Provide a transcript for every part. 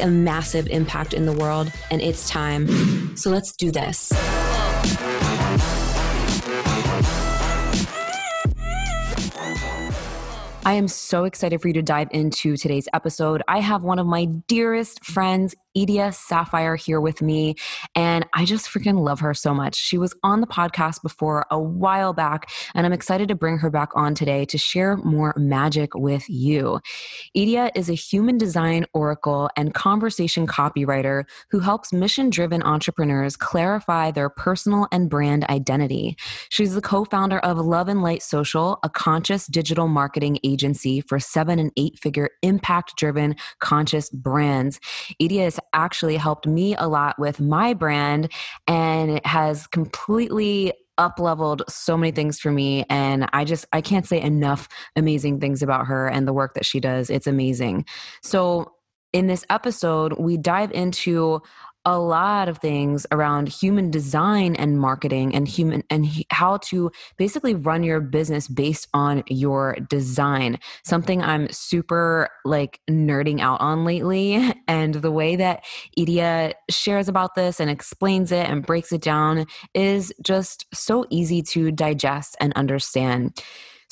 a massive impact in the world, and it's time. So let's do this. I am so excited for you to dive into today's episode. I have one of my dearest friends, Edia Sapphire, here with me, and I just freaking love her so much. She was on the podcast before a while back, and I'm excited to bring her back on today to share more magic with you. Edia is a human design oracle and conversion copywriter who helps mission driven entrepreneurs clarify their personal and brand identity. She's the co founder of Love and Light Social, a conscious digital marketing agency for seven and eight figure impact driven conscious brands. Edia has actually helped me a lot with my brand and it has completely up leveled so many things for me and i just i can't say enough amazing things about her and the work that she does. It's amazing. So in this episode we dive into a lot of things around human design and marketing and human and how to basically run your business based on your design. Something i'm super like nerding out on lately and the way that edia shares about this and explains it and breaks it down is just so easy to digest and understand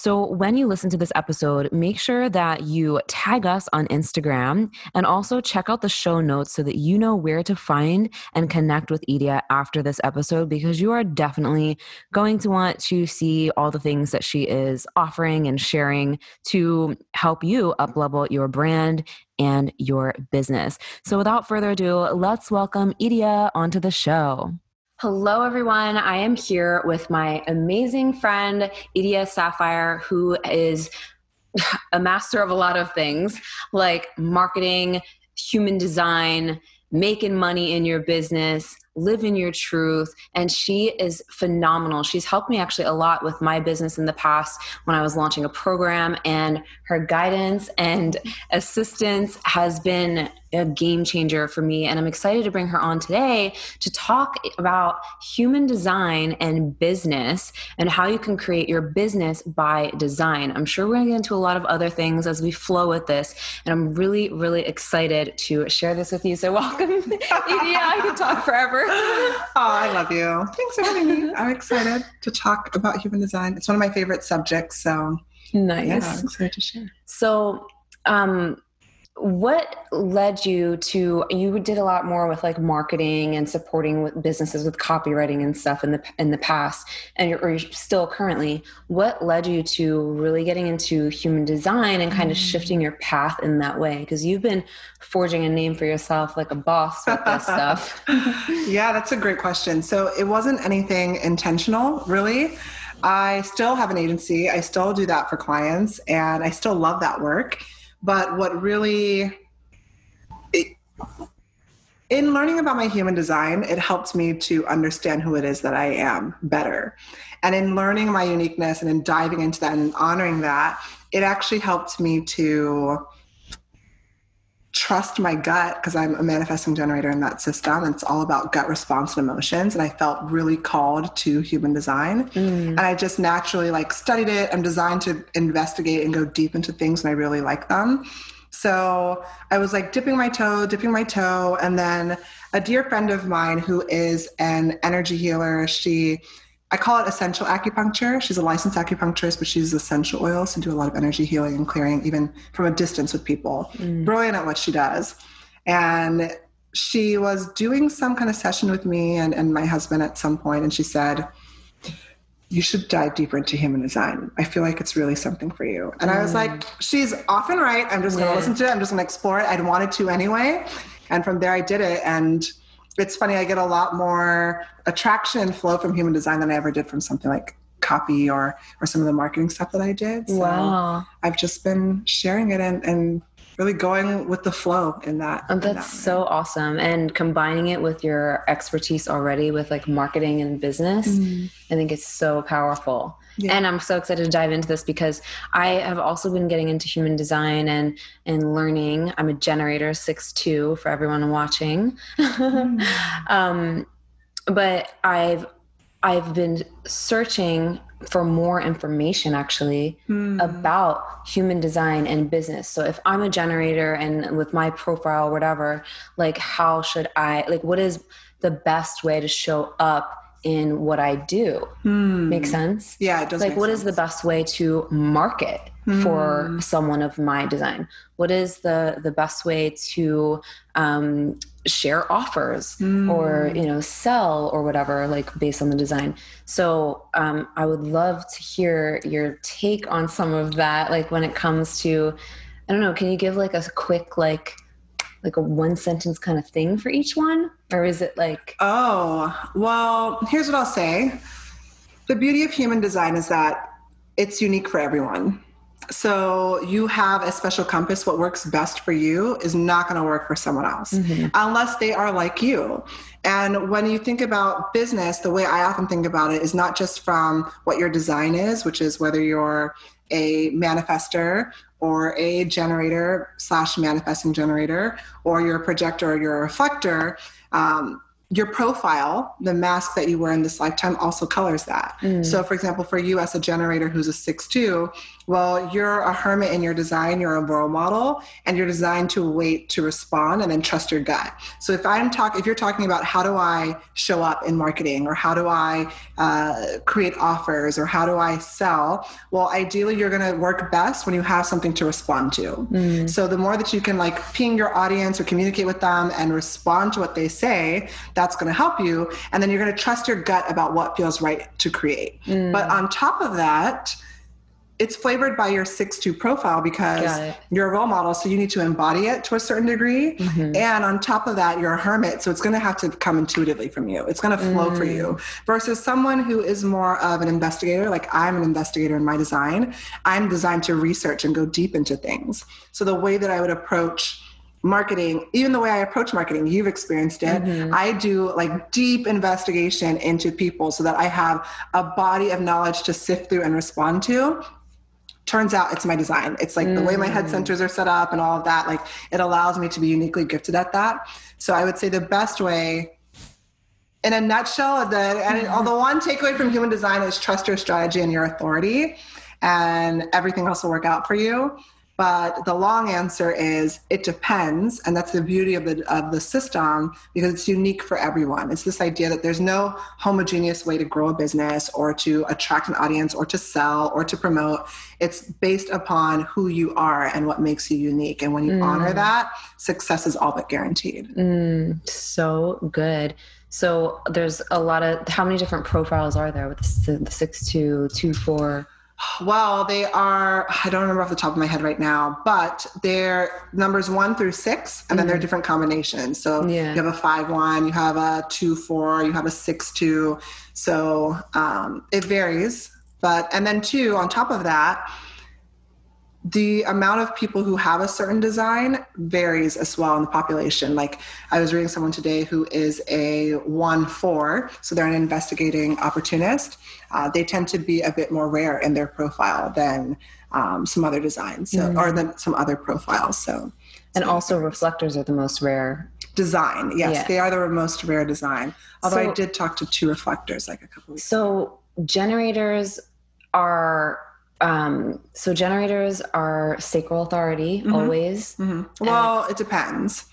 so, when you listen to this episode, make sure that you tag us on Instagram and also check out the show notes so that you know where to find and connect with Edia after this episode because you are definitely going to want to see all the things that she is offering and sharing to help you uplevel your brand and your business. So, without further ado, let's welcome Edia onto the show. Hello, everyone. I am here with my amazing friend, Edia Sapphire, who is a master of a lot of things like marketing, human design, making money in your business, live in your truth. And she is phenomenal. She's helped me actually a lot with my business in the past when I was launching a program, and her guidance and assistance has been a game changer for me. And I'm excited to bring her on today to talk about human design and business and how you can create your business by design. I'm sure we're going to get into a lot of other things as we flow with this. And I'm really, really excited to share this with you. So, welcome, Edia. I can talk forever. Oh, I love you. Thanks for having me. I'm excited to talk about human design. It's one of my favorite subjects. So, nice. Yeah, I'm excited to share. So, um, what led you to you did a lot more with like marketing and supporting with businesses with copywriting and stuff in the in the past and you're, or you're still currently. What led you to really getting into human design and kind of mm. shifting your path in that way? Because you've been forging a name for yourself like a boss with this stuff. Yeah that's a great question. So it wasn't anything intentional really. I still have an agency. I still do that for clients and i still love that work but what really, it, in learning about my human design, it helped me to understand who it is that I am better. And in learning my uniqueness and in diving into that and honoring that, it actually helped me to trust my gut because I'm a manifesting generator in that system. It's all about gut response and emotions. And I felt really called to human design. Mm. And I just naturally like studied it. I'm designed to investigate and go deep into things and I really like them. So I was like dipping my toe, dipping my toe. And then a dear friend of mine who is an energy healer, she I call it essential acupuncture. She's a licensed acupuncturist, but she uses essential oils to do a lot of energy healing and clearing, even from a distance with people. Mm. Brilliant at what she does. And she was doing some kind of session with me and, and my husband at some point, and she said, you should dive deeper into human design. I feel like it's really something for you. And mm. I was like, mm. she's often right. I'm just going to listen to it. I'm just going to explore it. I'd wanted to anyway. And from there, I did it. And it's funny, I get a lot more attraction and flow from human design than I ever did from something like copy or or some of the marketing stuff that I did. So wow. I've just been sharing it and, and really going with the flow in that. Oh, that's in that so awesome. And combining it with your expertise already with like marketing and business, mm-hmm. I think it's so powerful. Yeah. And I'm so excited to dive into this because I have also been getting into human design and and learning. I'm a generator six two for everyone watching. Mm. um, but I've I've been searching for more information actually mm. about human design and business. So if I'm a generator and with my profile, whatever, like how should I, like, what is the best way to show up in what I do? Mm. Make sense? Yeah, it does. Like, what sense. is the best way to market mm. for hmm. someone of my design? What is the the best way to um, share offers mm. or you know sell or whatever like based on the design so um, i would love to hear your take on some of that like when it comes to i don't know can you give like a quick like like a one sentence kind of thing for each one or is it like oh well here's what i'll say the beauty of human design is that it's unique for everyone so you have a special compass. What works best for you is not going to work for someone else mm-hmm. unless they are like you. And when you think about business, the way I often think about it is not just from what your design is, which is whether you're a manifester or a generator slash manifesting generator, or you're a projector or you're a reflector. Um, your profile, the mask that you wear in this lifetime, also colors that. Mm. So, for example, for you as a generator who's a 6 2, well, you're a hermit in your design, you're a role model, and you're designed to wait to respond and then trust your gut. So if I'm talking, if you're talking about how do I show up in marketing or how do I uh, create offers or how do I sell, well, ideally you're going to work best when you have something to respond to. Mm. So the more that you can like ping your audience or communicate with them and respond to what they say, that's going to help you. And then you're going to trust your gut about what feels right to create. Mm. But on top of that, it's flavored by your 6-2 profile because you're a role model so you need to embody it to a certain degree mm-hmm. and on top of that you're a hermit so it's going to have to come intuitively from you it's going to flow mm. for you mm. versus someone who is more of an investigator like i'm an investigator in my design i'm designed to research and go deep into things so the way that i would approach marketing even the way i approach marketing you've experienced it mm-hmm. i do like deep investigation into people so that i have a body of knowledge to sift through and respond to turns out it's my design. It's like mm. the way my head mm. centers are set up and all of that. Like it allows me to be uniquely gifted at that. So I would say the best way, in a nutshell, the and mm-hmm. the one takeaway from human design is trust your strategy and your authority, and everything else will work out for you. But the long answer is it depends, and that's the beauty of the of the system because it's unique for everyone. It's this idea that there's no homogeneous way to grow a business or to attract an audience or to sell or to promote. It's based upon who you are and what makes you unique. And when you mm. honor that, success is all but guaranteed. Mm, so good. So there's a lot of how many different profiles are there with the, the six two two four? Well, they are, I don't remember off the top of my head right now, but they're numbers one through six, and then mm. they're different combinations. So yeah. you have a five one, you have a two four, you have a six two. So um, it varies. But, and then two, on top of that, the amount of people who have a certain design varies as well in the population. Like I was reading someone today who is a 1 4, so they're an investigating opportunist. Uh, they tend to be a bit more rare in their profile than um, some other designs so, mm. or than some other profiles. So, and also reflectors are the most rare design. Yes, yeah. they are the most rare design. Although so, I did talk to two reflectors like a couple weeks so ago. generators are um, so generators are sacral authority mm-hmm. always. Mm-hmm. Well, it depends.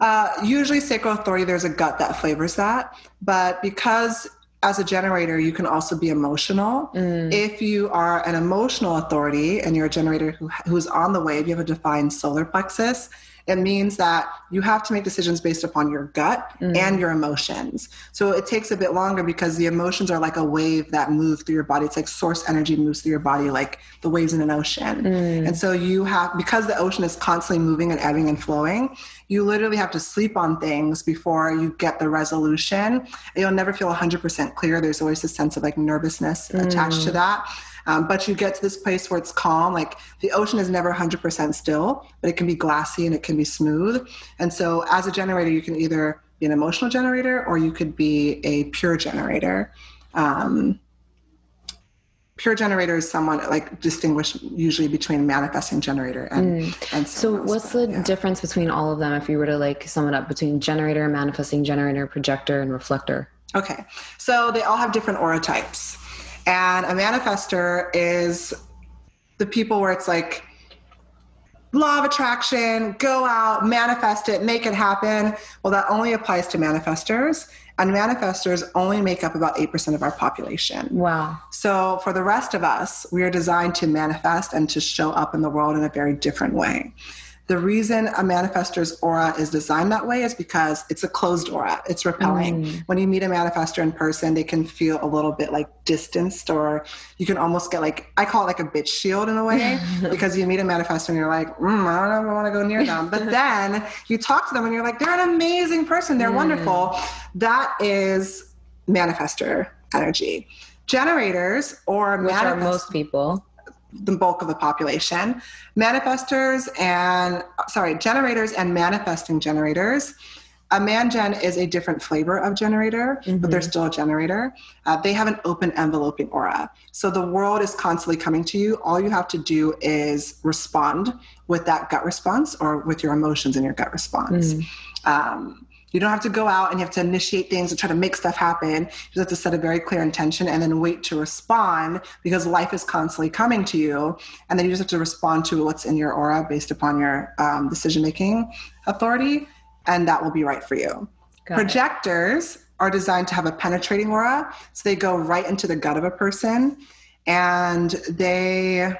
Uh, usually, sacral authority, there's a gut that flavors that. But because as a generator, you can also be emotional. Mm. If you are an emotional authority and you're a generator who, who's on the wave, you have a defined solar plexus, It means that you have to make decisions based upon your gut mm. and your emotions. So it takes a bit longer because the emotions are like a wave that moves through your body. It's like source energy moves through your body like the waves in an ocean. Mm. And so you have, because the ocean is constantly moving and ebbing and flowing, you literally have to sleep on things before you get the resolution. You'll never feel 100% clear. There's always a sense of like nervousness mm. attached to that. Um, but you get to this place where it's calm. Like the ocean is never 100% still, but it can be glassy and it can be smooth. And so, as a generator, you can either be an emotional generator or you could be a pure generator. Um, pure generator is someone like distinguish usually between manifesting generator and, mm. and so what's the yeah. difference between all of them if you were to like sum it up between generator manifesting generator projector and reflector okay so they all have different aura types and a manifester is the people where it's like law of attraction, go out, manifest it, make it happen. Well, that only applies to manifestors. And manifestors only make up about 8% of our population. Wow. So for the rest of us, we are designed to manifest and to show up in the world in a very different way. The reason a manifestor's aura is designed that way is because it's a closed aura. It's repelling. Mm. When you meet a manifestor in person, they can feel a little bit like distanced, or you can almost get like, I call it like a bitch shield in a way, because you meet a manifestor and you're like, mm, I don't know if I want to go near them. But then you talk to them and you're like, they're an amazing person. They're mm. wonderful. That is manifestor energy. Generators or Which manifest- are most people the bulk of the population. Manifestors and, sorry, generators and manifesting generators. A man gen is a different flavor of generator, mm-hmm. but they're still a generator. Uh, they have an open enveloping aura. So the world is constantly coming to you. All you have to do is respond with that gut response or with your emotions and your gut response. Mm. Um, you don't have to go out and you have to initiate things and try to make stuff happen. You just have to set a very clear intention and then wait to respond because life is constantly coming to you. And then you just have to respond to what's in your aura based upon your um, decision making authority. And that will be right for you. Got Projectors it. are designed to have a penetrating aura. So they go right into the gut of a person and they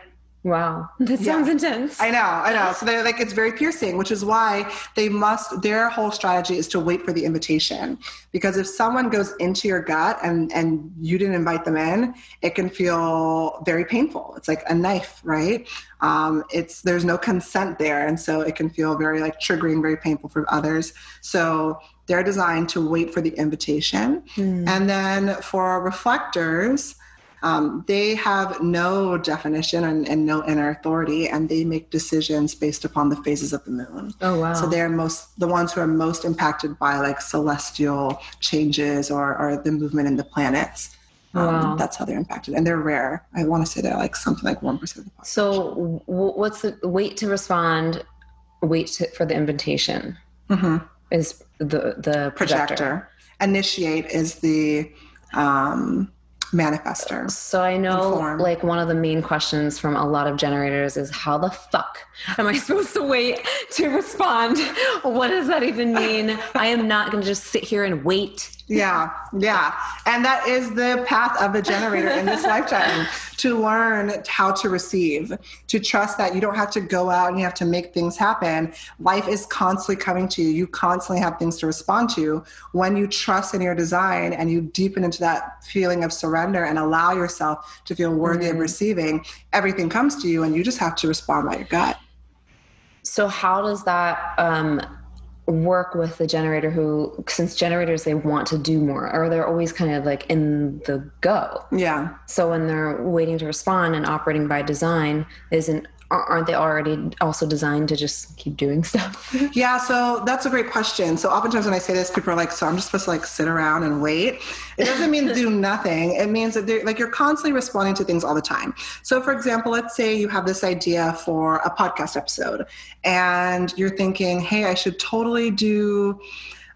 Wow, that sounds yeah. intense. I know, I know. So they're like, it's very piercing, which is why they must, their whole strategy is to wait for the invitation. Because if someone goes into your gut and, and you didn't invite them in, it can feel very painful. It's like a knife, right? Um, it's, there's no consent there. And so it can feel very like triggering, very painful for others. So they're designed to wait for the invitation. Mm. And then for reflectors, um, they have no definition and, and, no inner authority, and they make decisions based upon the phases of the moon. Oh wow! So they're most the ones who are most impacted by like celestial changes or, or the movement in the planets. Um, wow. That's how they're impacted, and they're rare. I want to say they're like something like one percent of the population. So, what's the wait to respond? Wait to, for the invitation mm-hmm. is the the projector. projector. Initiate is the um, manifester. So I know like one of the main questions from a lot of generators is how the fuck am I supposed to wait to respond? What does that even mean? I am not going to just sit here and wait yeah, yeah. And that is the path of the generator in this lifetime to learn how to receive, to trust that you don't have to go out and you have to make things happen. Life is constantly coming to you. You constantly have things to respond to. When you trust in your design and you deepen into that feeling of surrender and allow yourself to feel worthy mm-hmm. of receiving, everything comes to you and you just have to respond by your gut. So, how does that um, work with the generator who since generators they want to do more or they're always kind of like in the go? Yeah. So when they're waiting to respond and operating by design isn't aren't they already also designed to just keep doing stuff? yeah, so that's a great question. So oftentimes when I say this, people are like, "So I'm just supposed to like sit around and wait?" It doesn't mean do nothing. It means that they're like you're constantly responding to things all the time. So for example, let's say you have this idea for a podcast episode, and you're thinking, "Hey, I should totally do."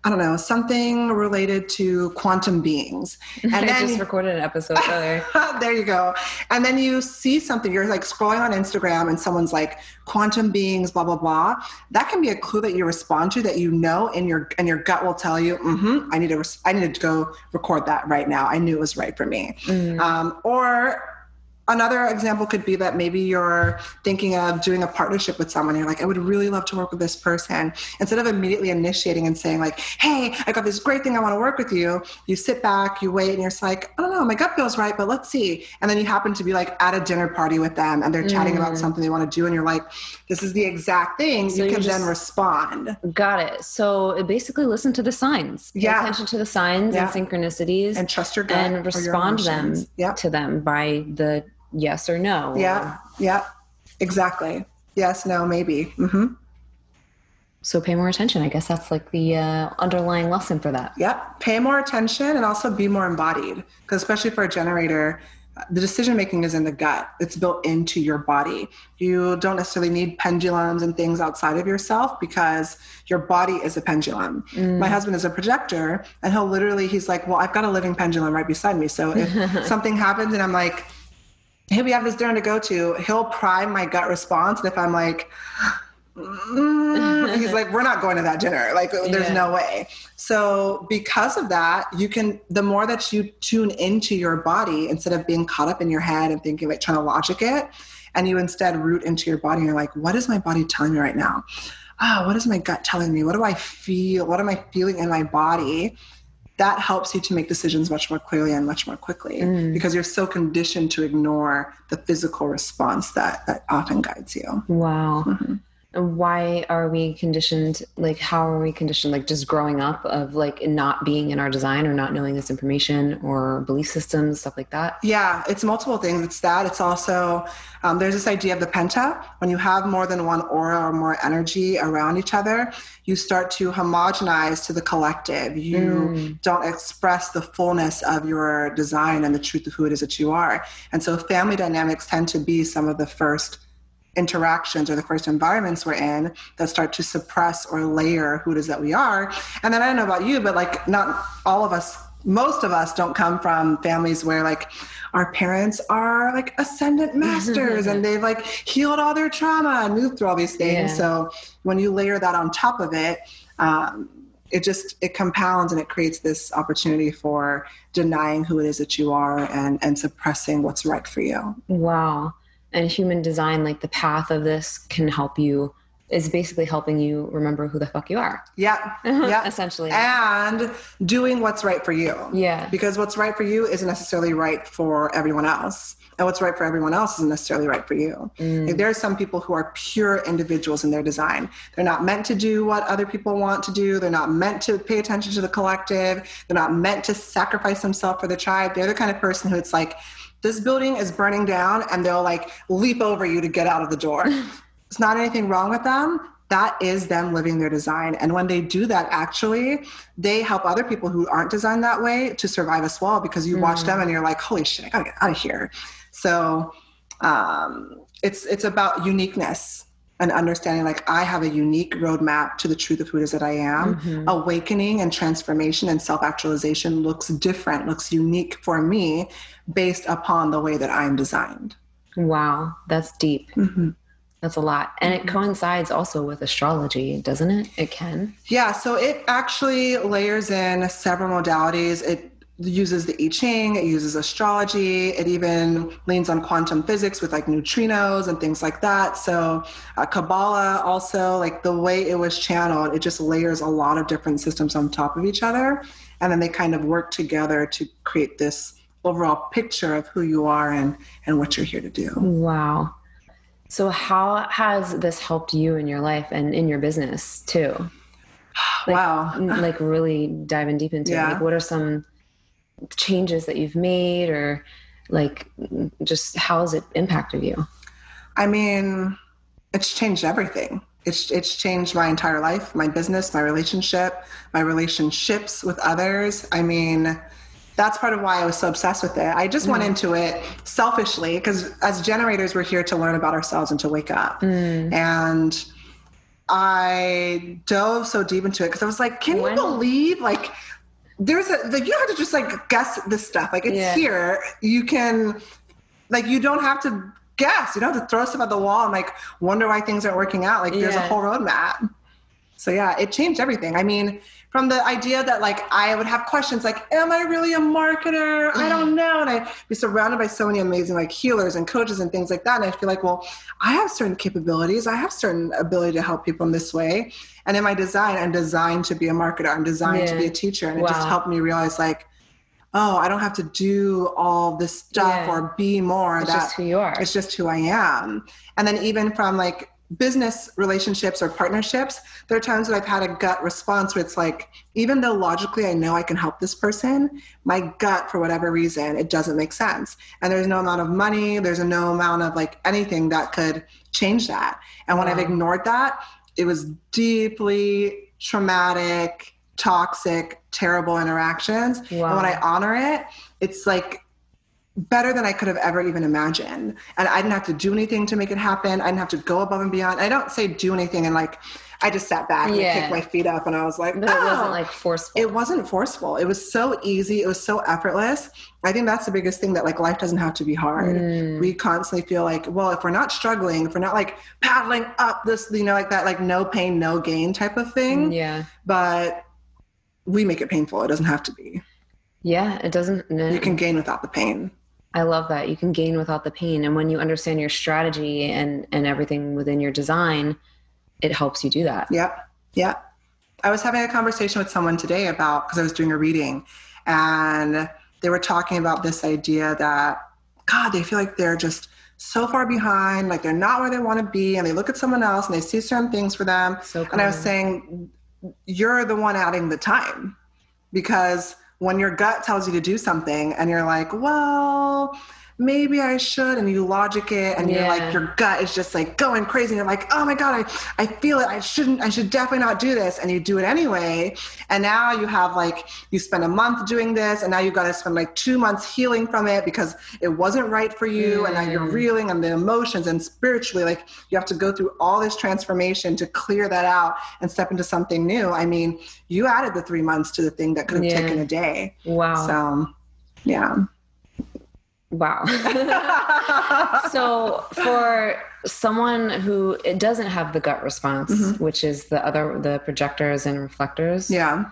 I don't know, something related to quantum beings. And I then, just recorded an episode earlier. there you go. And then you see something, you're like scrolling on Instagram and someone's like, quantum beings, blah, blah, blah. That can be a clue that you respond to that you know and your and your gut will tell you, mm-hmm, I need to I need to go record that right now. I knew it was right for me. Mm. Um, or another example could be that maybe you're thinking of doing a partnership with someone. You're like i would really love to work with this person. Instead of immediately initiating and saying like hey i got this great thing i want to work with you you sit back you wait and you're just like i don't know my gut feels right but let's see. And then you happen to be like at a dinner party with them and they're chatting about mm. something they want to do and you're like this is the exact thing. So you can then respond. Got it. So basically listen to the signs. Pay yeah. attention to the signs yeah. and synchronicities and trust your gut and respond them yep. to them by the yes or no. Yeah, yeah, exactly. Yes, no, maybe. Mm-hmm. So pay more attention. I guess that's like the uh, underlying lesson for that. Yep. Pay more attention and also be more embodied. Because especially for a generator, the decision making is in the gut. It's built into your body. You don't necessarily need pendulums and things outside of yourself because your body is a pendulum. Mm. My husband is a projector, and he'll literally, he's like, Well, I've got a living pendulum right beside me. So if something happens and I'm like, hey, we have this dinner to go to, he'll prime my gut response. And if I'm like, mm, he's like, we're not going to that dinner. Like, there's yeah. no way. So, because of that, you can, the more that you tune into your body instead of being caught up in your head and thinking, like, trying to logic it, and you instead root into your body, and you're like, what is my body telling me right now? Ah, oh, what is my gut telling me? What do I feel? What am I feeling in my body? That helps you to make decisions much more clearly and much more quickly mm. because you're so conditioned to ignore the physical response that, that often guides you. Wow. Mm-hmm why are we conditioned like how are we conditioned like just growing up of like not being in our design or not knowing this information or belief systems stuff like that? Yeah it's multiple things. It's that. It's also um, there's this idea of the penta when you have more than one aura or more energy around each other you start to homogenize to the collective. You mm. don't express the fullness of your design and the truth of who it is that you are. And so family dynamics tend to be some of the first interactions or the first environments we're in that start to suppress or layer who it is that we are. And then I don't know about you, but like not all of us, most of us don't come from families where like our parents are like ascended masters and they've like healed all their trauma and moved through all these things. Yeah. So when you layer that on top of it, um, it just it compounds and it creates this opportunity for denying who it is that you are and and suppressing what's right for you. Wow and human design like the path of this can help you is basically helping you remember who the fuck you are. Yeah. Yeah. Essentially. And doing what's right for you. Yeah. Because what's right for you isn't necessarily right for everyone else. And what's right for everyone else isn't necessarily right for you. Mm. Like, there are some people who are pure individuals in their design. They're not meant to do what other people want to do. They're not meant to pay attention to the collective. They're not meant to sacrifice themselves for the tribe. They're the kind of person who it's like, this building is burning down and they'll like leap over you to get out of the door. It's not anything wrong with them. That is them living their design. And when they do that, actually, they help other people who aren't designed that way to survive as well because you mm. watch them and you're like, holy shit, I gotta get out of here. So um, it's it's about uniqueness and understanding like I have a unique roadmap to the truth of who it is that I am. Mm-hmm. Awakening and transformation and self actualization looks different, looks unique for me based upon the way that I'm designed. Wow, that's deep. Mm-hmm. That's a lot. And it mm-hmm. coincides also with astrology, doesn't it? It can. Yeah, so it actually layers in several modalities. It uses the I Ching, it uses astrology, it even leans on quantum physics with like neutrinos and things like that. So, uh, Kabbalah also, like the way it was channeled, it just layers a lot of different systems on top of each other. And then they kind of work together to create this overall picture of who you are and, and what you're here to do. Wow. So, how has this helped you in your life and in your business too? Like, wow. Like, really diving deep into yeah. it. Like, what are some changes that you've made or like just how has it impacted you i mean it's changed everything it's it's changed my entire life my business my relationship my relationships with others i mean that's part of why i was so obsessed with it i just mm. went into it selfishly because as generators we're here to learn about ourselves and to wake up mm. and i dove so deep into it because i was like can when? you believe like there's a like you don't have to just like guess this stuff. Like it's yeah. here. You can like you don't have to guess. You don't have to throw stuff at the wall and like wonder why things aren't working out. Like there's a whole roadmap. So yeah, it changed everything. I mean, from the idea that like I would have questions like, am I really a marketer? I don't mm. know. And I'd be surrounded by so many amazing like healers and coaches and things like that. And I feel like, well, I have certain capabilities. I have certain ability to help people in this way. And in my design, I'm designed to be a marketer. I'm designed yeah. to be a teacher. And wow. it just helped me realize like, oh, I don't have to do all this stuff yeah. or be more. It's that, just who you are. It's just who I am. And then even from like business relationships or partnerships, there are times that I've had a gut response where it's like, even though logically I know I can help this person, my gut, for whatever reason, it doesn't make sense. And there's no amount of money, there's no amount of like anything that could change that. And when wow. I've ignored that, it was deeply traumatic, toxic, terrible interactions. Wow. And when I honor it, it's like better than I could have ever even imagined. And I didn't have to do anything to make it happen. I didn't have to go above and beyond. I don't say do anything and like I just sat back yeah. and kicked my feet up and I was like, but oh. it wasn't like forceful. It wasn't forceful. It was so easy. It was so effortless. I think that's the biggest thing that like life doesn't have to be hard. Mm. We constantly feel like, well, if we're not struggling, if we're not like paddling up this, you know, like that, like no pain, no gain type of thing. Yeah. But we make it painful. It doesn't have to be. Yeah, it doesn't. No. You can gain without the pain. I love that. You can gain without the pain. And when you understand your strategy and, and everything within your design, it helps you do that. Yeah. Yeah. I was having a conversation with someone today about, because I was doing a reading, and they were talking about this idea that, God, they feel like they're just so far behind, like they're not where they want to be, and they look at someone else and they see certain things for them. So and I was saying, you're the one adding the time because when your gut tells you to do something and you're like, well, maybe I should, and you logic it, and yeah. you're like, your gut is just like going crazy. And you're like, oh my God, I, I feel it. I shouldn't, I should definitely not do this. And you do it anyway. And now you have like, you spend a month doing this, and now you've got to spend like two months healing from it because it wasn't right for you. Mm. And now you're reeling and the emotions and spiritually, like, you have to go through all this transformation to clear that out and step into something new. I mean, you added the three months to the thing that could have yeah. taken a day. Wow. So, yeah. Wow. so for someone who it doesn't have the gut response, mm-hmm. which is the other the projectors and reflectors. Yeah.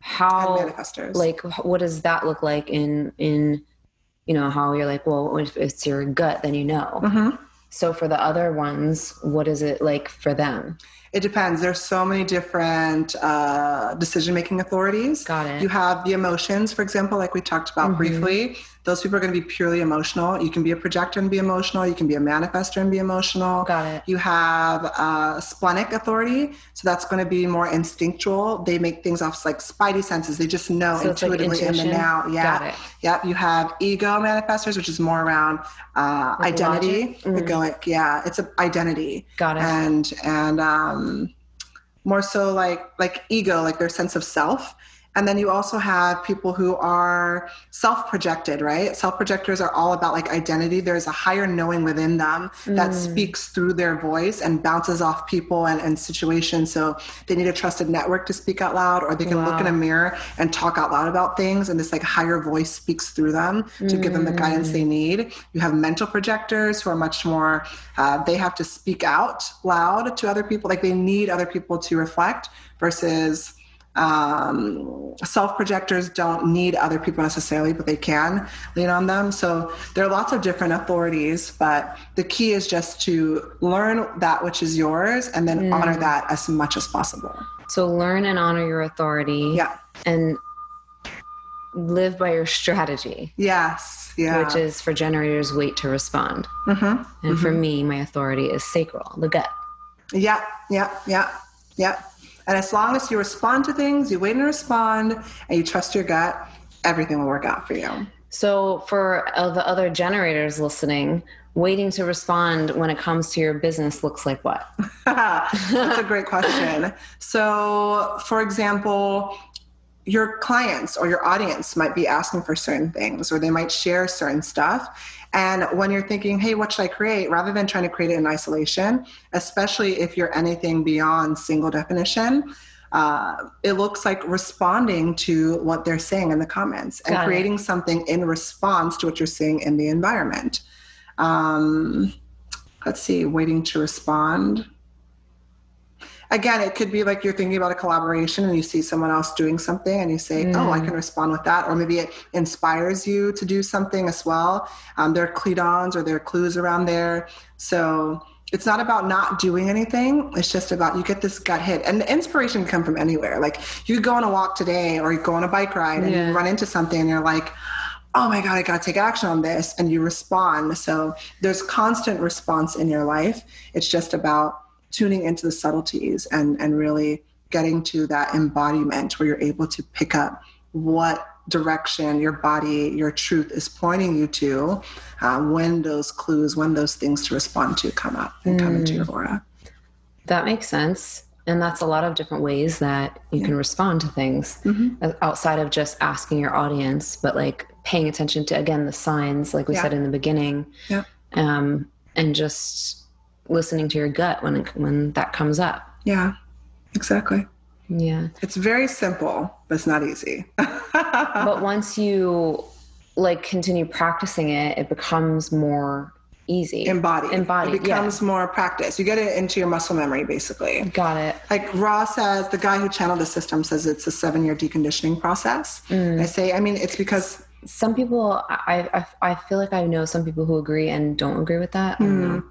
How manifestors. like what does that look like in in you know how you're like well if it's your gut then you know. Mm-hmm. So for the other ones, what is it like for them? It depends. There's so many different uh, decision making authorities. Got it. You have the emotions, for example, like we talked about mm-hmm. briefly. Those people are going to be purely emotional. You can be a projector and be emotional. You can be a manifester and be emotional. Got it. You have uh, splenic authority, so that's going to be more instinctual. They make things off like spidey senses. They just know so intuitively like in the now. Yeah. Got it. Yep. You have ego manifestors, which is more around uh, identity. Mm-hmm. Going, yeah, it's an identity. Got it. And and um, more so like like ego, like their sense of self and then you also have people who are self projected, right? Self projectors are all about like identity. There's a higher knowing within them that mm. speaks through their voice and bounces off people and, and, situations. So they need a trusted network to speak out loud, or they can wow. look in a mirror and talk out loud about things. And this like higher voice speaks through them to mm. give them the guidance they mm. need. You have mental projectors who are much more, uh, they have to speak out loud to other people. Like they need other people to reflect versus um, self projectors don't need other people necessarily, but they can lean on them. So there are lots of different authorities, but the key is just to learn that which is yours and then mm. honor that as much as possible. So learn and honor your authority. Yeah. And live by your strategy. Yes. Yeah. Which is for generators, wait to respond. Mm-hmm. And mm-hmm. for me, my authority is sacral, the gut. Yeah. Yeah. Yeah. Yeah. And as long as you respond to things, you wait and respond, and you trust your gut, everything will work out for you. So, for uh, the other generators listening, waiting to respond when it comes to your business looks like what? That's a great question. So, for example, your clients or your audience might be asking for certain things or they might share certain stuff and when you're thinking, hey, what should I create? Rather than trying to create it in isolation, especially if you're anything beyond single definition, uh, it looks like responding to what they're saying in the comments and Got creating it. something in response to what you're seeing in the environment. Um, let's see, waiting to respond. Again, it could be like you're thinking about a collaboration and you see someone else doing something and you say, mm. oh, I can respond with that. Or maybe it inspires you to do something as well. Um, there are cledons or there are clues around there. So it's not about not doing anything. It's just about you get this gut hit. And the inspiration can come from anywhere. Like you go on a walk today or you go on a bike ride and yeah. you run into something and you're like, oh my God, I got to take action on this. And you respond. So there's constant response in your life. It's just about tuning into the subtleties and, and really getting to that embodiment where you're able to pick up what direction your body, your truth is pointing you to uh, when those clues, when those things to respond to come up and mm. come into your mm. aura. That makes sense. And that's a lot of different ways that you yeah. can respond to things mm-hmm. outside of just asking your audience, but like paying attention to, again, the signs, like we yeah. said in the beginning. Yeah. Um, and just listening to your gut when, when that comes up. Yeah, exactly. Yeah. It's very simple, but it's not easy. but once you like continue practicing it, it becomes more easy. Embodied. Embodied. It becomes yeah. more practice. You get it into your muscle memory, basically. Got it. Like Ra says, the guy who channeled the system says it's a seven year deconditioning process. Mm. I say, I mean, it's because. Some people, I, I, I feel like I know some people who agree and don't agree with that. Mm.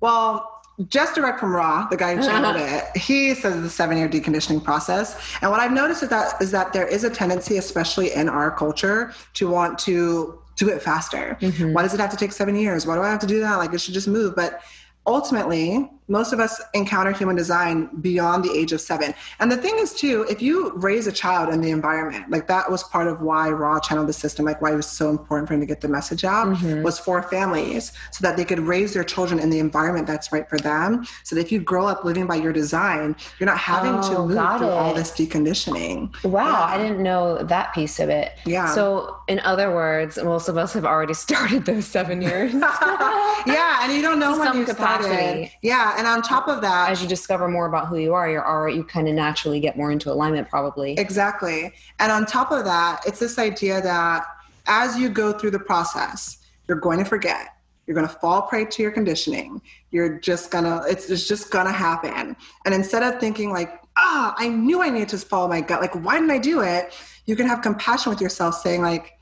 Well, just direct from Ra, the guy who channeled it, he says the seven year deconditioning process. And what I've noticed is that is that there is a tendency, especially in our culture, to want to do it faster. Mm-hmm. Why does it have to take seven years? Why do I have to do that? Like it should just move. But ultimately, most of us encounter human design beyond the age of seven. And the thing is, too, if you raise a child in the environment, like that was part of why Ra channeled the system, like why it was so important for him to get the message out, mm-hmm. was for families so that they could raise their children in the environment that's right for them. So that if you grow up living by your design, you're not having oh, to move through it. all this deconditioning. Wow, yeah. I didn't know that piece of it. Yeah. So, in other words, most of us have already started those seven years. yeah, and you don't know when you capacity. started. Yeah, and on top of that, as you discover more about who you are, you're all right, you kind of naturally get more into alignment, probably. Exactly. And on top of that, it's this idea that as you go through the process, you're going to forget. You're going to fall prey to your conditioning. You're just gonna, it's, it's just gonna happen. And instead of thinking like, ah, oh, I knew I needed to follow my gut, like, why didn't I do it? You can have compassion with yourself, saying like,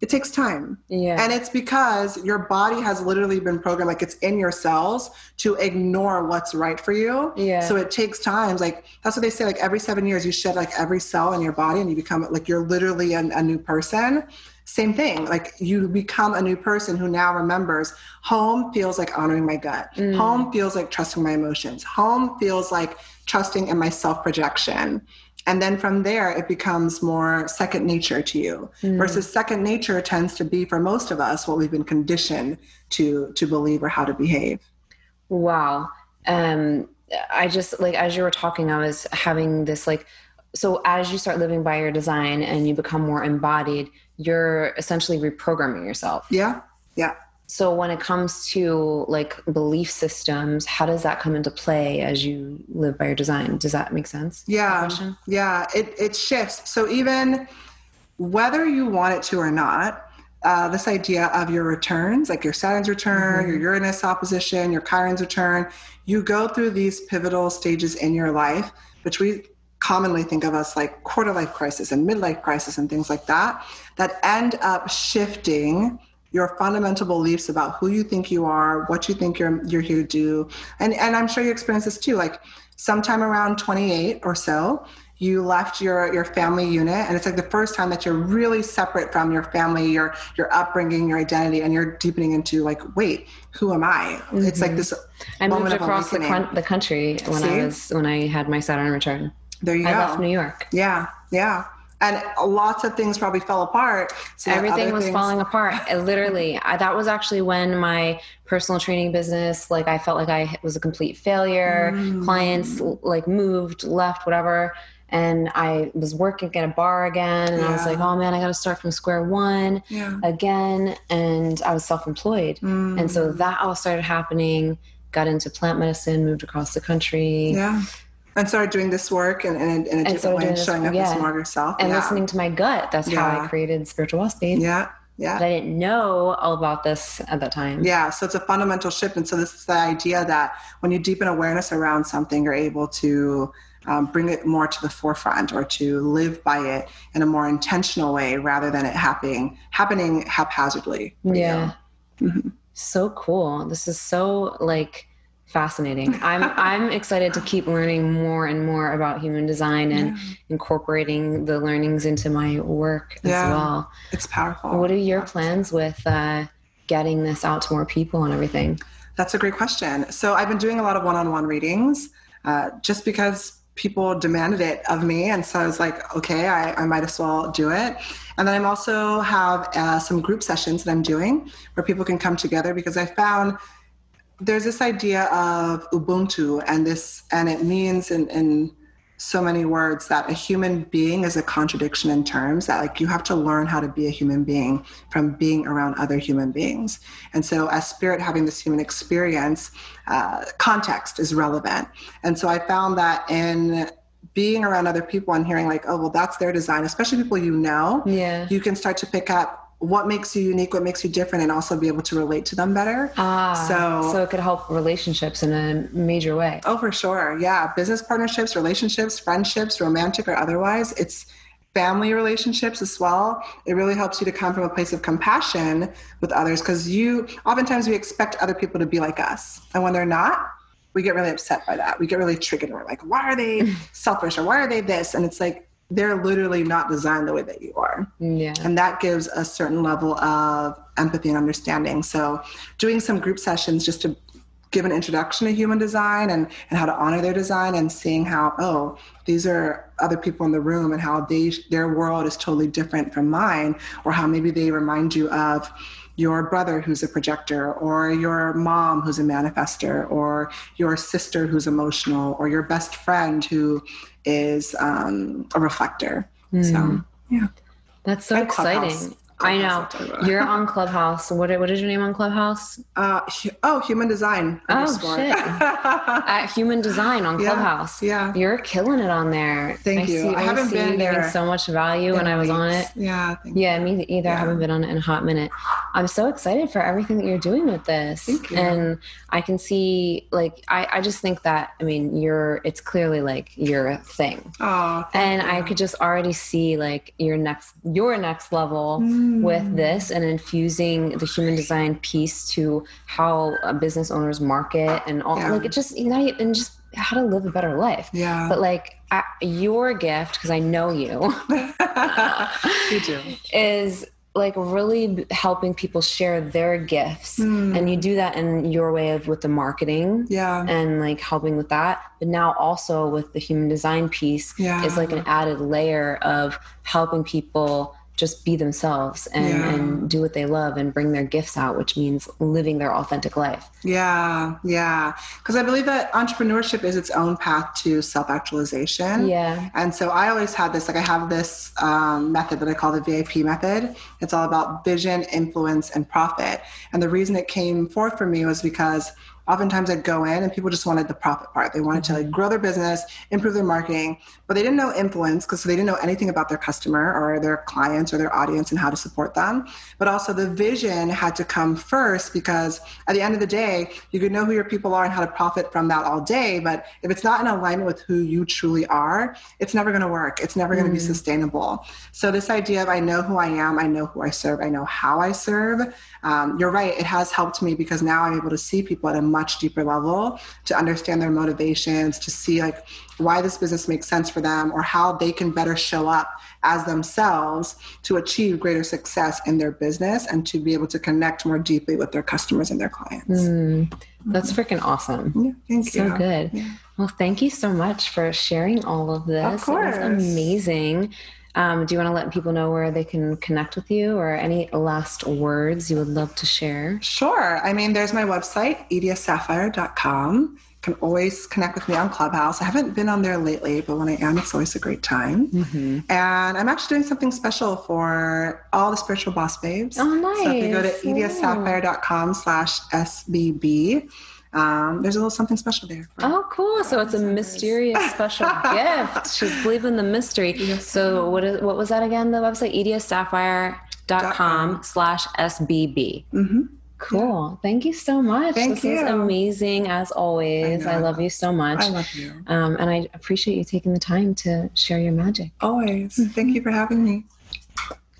it takes time. Yeah. And it's because your body has literally been programmed, like it's in your cells to ignore what's right for you. Yeah. So it takes time. Like that's what they say, like every seven years you shed like every cell in your body and you become like you're literally a, a new person. Same thing. Like you become a new person who now remembers home feels like honoring my gut. Mm. Home feels like trusting my emotions. Home feels like trusting in my self projection and then from there it becomes more second nature to you mm. versus second nature tends to be for most of us what we've been conditioned to to believe or how to behave. Wow. Um i just like as you were talking i was having this like so as you start living by your design and you become more embodied you're essentially reprogramming yourself. Yeah. Yeah so when it comes to like belief systems how does that come into play as you live by your design? Does that make sense? Yeah. yeah. It, it shifts. So even whether you want it to or not uh, this idea of your returns like your saturn's return mm-hmm. your uranus opposition your chiron's return you go through these pivotal stages in your life which we commonly think of as like quarter life crisis and midlife crisis and things like that that end up shifting your fundamental beliefs about who you think you are, what you think you're you're here to do. And and I'm sure you experience this too. Like sometime around 28 or so, you left your your family unit and it's like the first time that you're really separate from your family your your upbringing your identity and you're deepening into like wait who am i mm-hmm. it's like this i moved across the, the, country when See? i was when i had my saturn return there you I go i left new york yeah yeah and lots of things probably fell apart. So Everything was things... falling apart. literally, I, that was actually when my personal training business, like I felt like I was a complete failure. Mm. Clients like moved, left, whatever. And I was working at a bar again, and yeah. I was like, "Oh man, I got to start from square one yeah. again." And I was self-employed, mm. and so that all started happening. Got into plant medicine, moved across the country. Yeah and started doing this work in, in, in a different way, showing up yeah. as smarter self, and yeah. listening to my gut. That's yeah. how I created Spiritual Babe. Yeah, Yeah. But I didn't know all about this at that time. Yeah. So it's a fundamental shift. And so this is the idea that when you deepen awareness around something, you're able to um, bring it more to the forefront or to live by it in a more intentional way rather than it happening happening haphazardly. Yeah. Mm-hmm. So cool. This is so like fascinating. I'm I'm excited to keep learning more and more about human design and yeah. incorporating the learnings into my work as yeah, well. It's powerful. What are your plans with uh, getting this out to more people and everything? That's a great question. So I've been doing a lot of one-on-one readings, uh, just because people demanded it of me, and so I was like, okay, I, I might as well do it. And then i'm also have uh, some group sessions that I'm doing where people can come together because I found there's this idea of Ubuntu, and this, and it means in, in so many words that a human being is a contradiction in terms that like you have to learn how to be a human being from being around other human beings. And so as spirit having this human experience uh, context is relevant. And so i found that in being around other people and hearing like oh well that's their design especially people you know yeah. you can start to pick up what makes you unique, what makes you different, and also be able to relate to them better. Ah, so so it could help relationships in a major way. Oh, for sure, yeah. Business partnerships, relationships, friendships, romantic or otherwise. It's family relationships as well. It really helps you to come from a place of compassion with others because you oftentimes we expect other people to be like us, and when they're not, we get really upset by that. We get really triggered. and We're like, why are they selfish or why are they this? And it's like they're literally not designed the way that you are. Yeah. And that gives a certain level of empathy and understanding. So, doing some group sessions just to give an introduction to human design and, and how to honor their design and seeing how, oh, these are other people in the room and how they their world is totally different from mine, or how maybe they remind you of your brother who's a projector, or your mom who's a manifester, or your sister who's emotional, or your best friend who is um, a reflector. Mm. So, yeah. That's so exciting. I know. You're on Clubhouse. What what is your name on Clubhouse? Uh, oh, Human Design. Oh shit! At Human Design on Clubhouse. Yeah, yeah, you're killing it on there. Thank I you. See, I, haven't been you there. So much value when I was on it. Yeah. yeah, me either. Yeah. I haven't been on it in a hot minute. I'm so excited for everything that you're doing with this. Thank you. And I can see, like, I I just think that I mean, you're. It's clearly like your thing. Oh. And you. I could just already see like your next your next level mm. with this and infusing the human design piece to how business owners market and all yeah. like it just you know and just how to live a better life. Yeah. But like I, your gift, because I know you, you do, is like really helping people share their gifts mm. and you do that in your way of with the marketing yeah and like helping with that but now also with the human design piece yeah. is like an added layer of helping people just be themselves and, yeah. and do what they love and bring their gifts out, which means living their authentic life. Yeah, yeah. Because I believe that entrepreneurship is its own path to self actualization. Yeah. And so I always had this like, I have this um, method that I call the VIP method. It's all about vision, influence, and profit. And the reason it came forth for me was because oftentimes I'd go in and people just wanted the profit part. They wanted mm-hmm. to like grow their business, improve their marketing, but they didn't know influence because so they didn't know anything about their customer or their clients or their audience and how to support them. But also the vision had to come first because at the end of the day, you could know who your people are and how to profit from that all day. But if it's not in alignment with who you truly are, it's never going to work. It's never going to mm. be sustainable. So this idea of I know who I am, I know who I serve, I know how I serve. Um, you're right. It has helped me because now I'm able to see people at a much deeper level to understand their motivations, to see like why this business makes sense for them or how they can better show up as themselves to achieve greater success in their business and to be able to connect more deeply with their customers and their clients. Mm, that's freaking awesome. Yeah, thank so you. So good. Yeah. Well, thank you so much for sharing all of this. Of course. It was amazing. Um, do you want to let people know where they can connect with you or any last words you would love to share? Sure. I mean, there's my website, ediasapphire.com. You can always connect with me on Clubhouse. I haven't been on there lately, but when I am, it's always a great time. Mm-hmm. And I'm actually doing something special for all the spiritual boss babes. Oh, nice. So if you go to ediasapphire.com slash SBB, um, there's a little something special there. oh, cool! So it's a mysterious special gift. She's believing the mystery. Yes, so what is what was that again? The website Edia Sapphire com slash SBB. Mm-hmm. Cool. Thank you so much. Thank this you. was amazing as always. I I, love you so much. I love you. Um, and I appreciate you taking the time to share your magic. Always. Thank you for having me.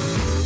Bye.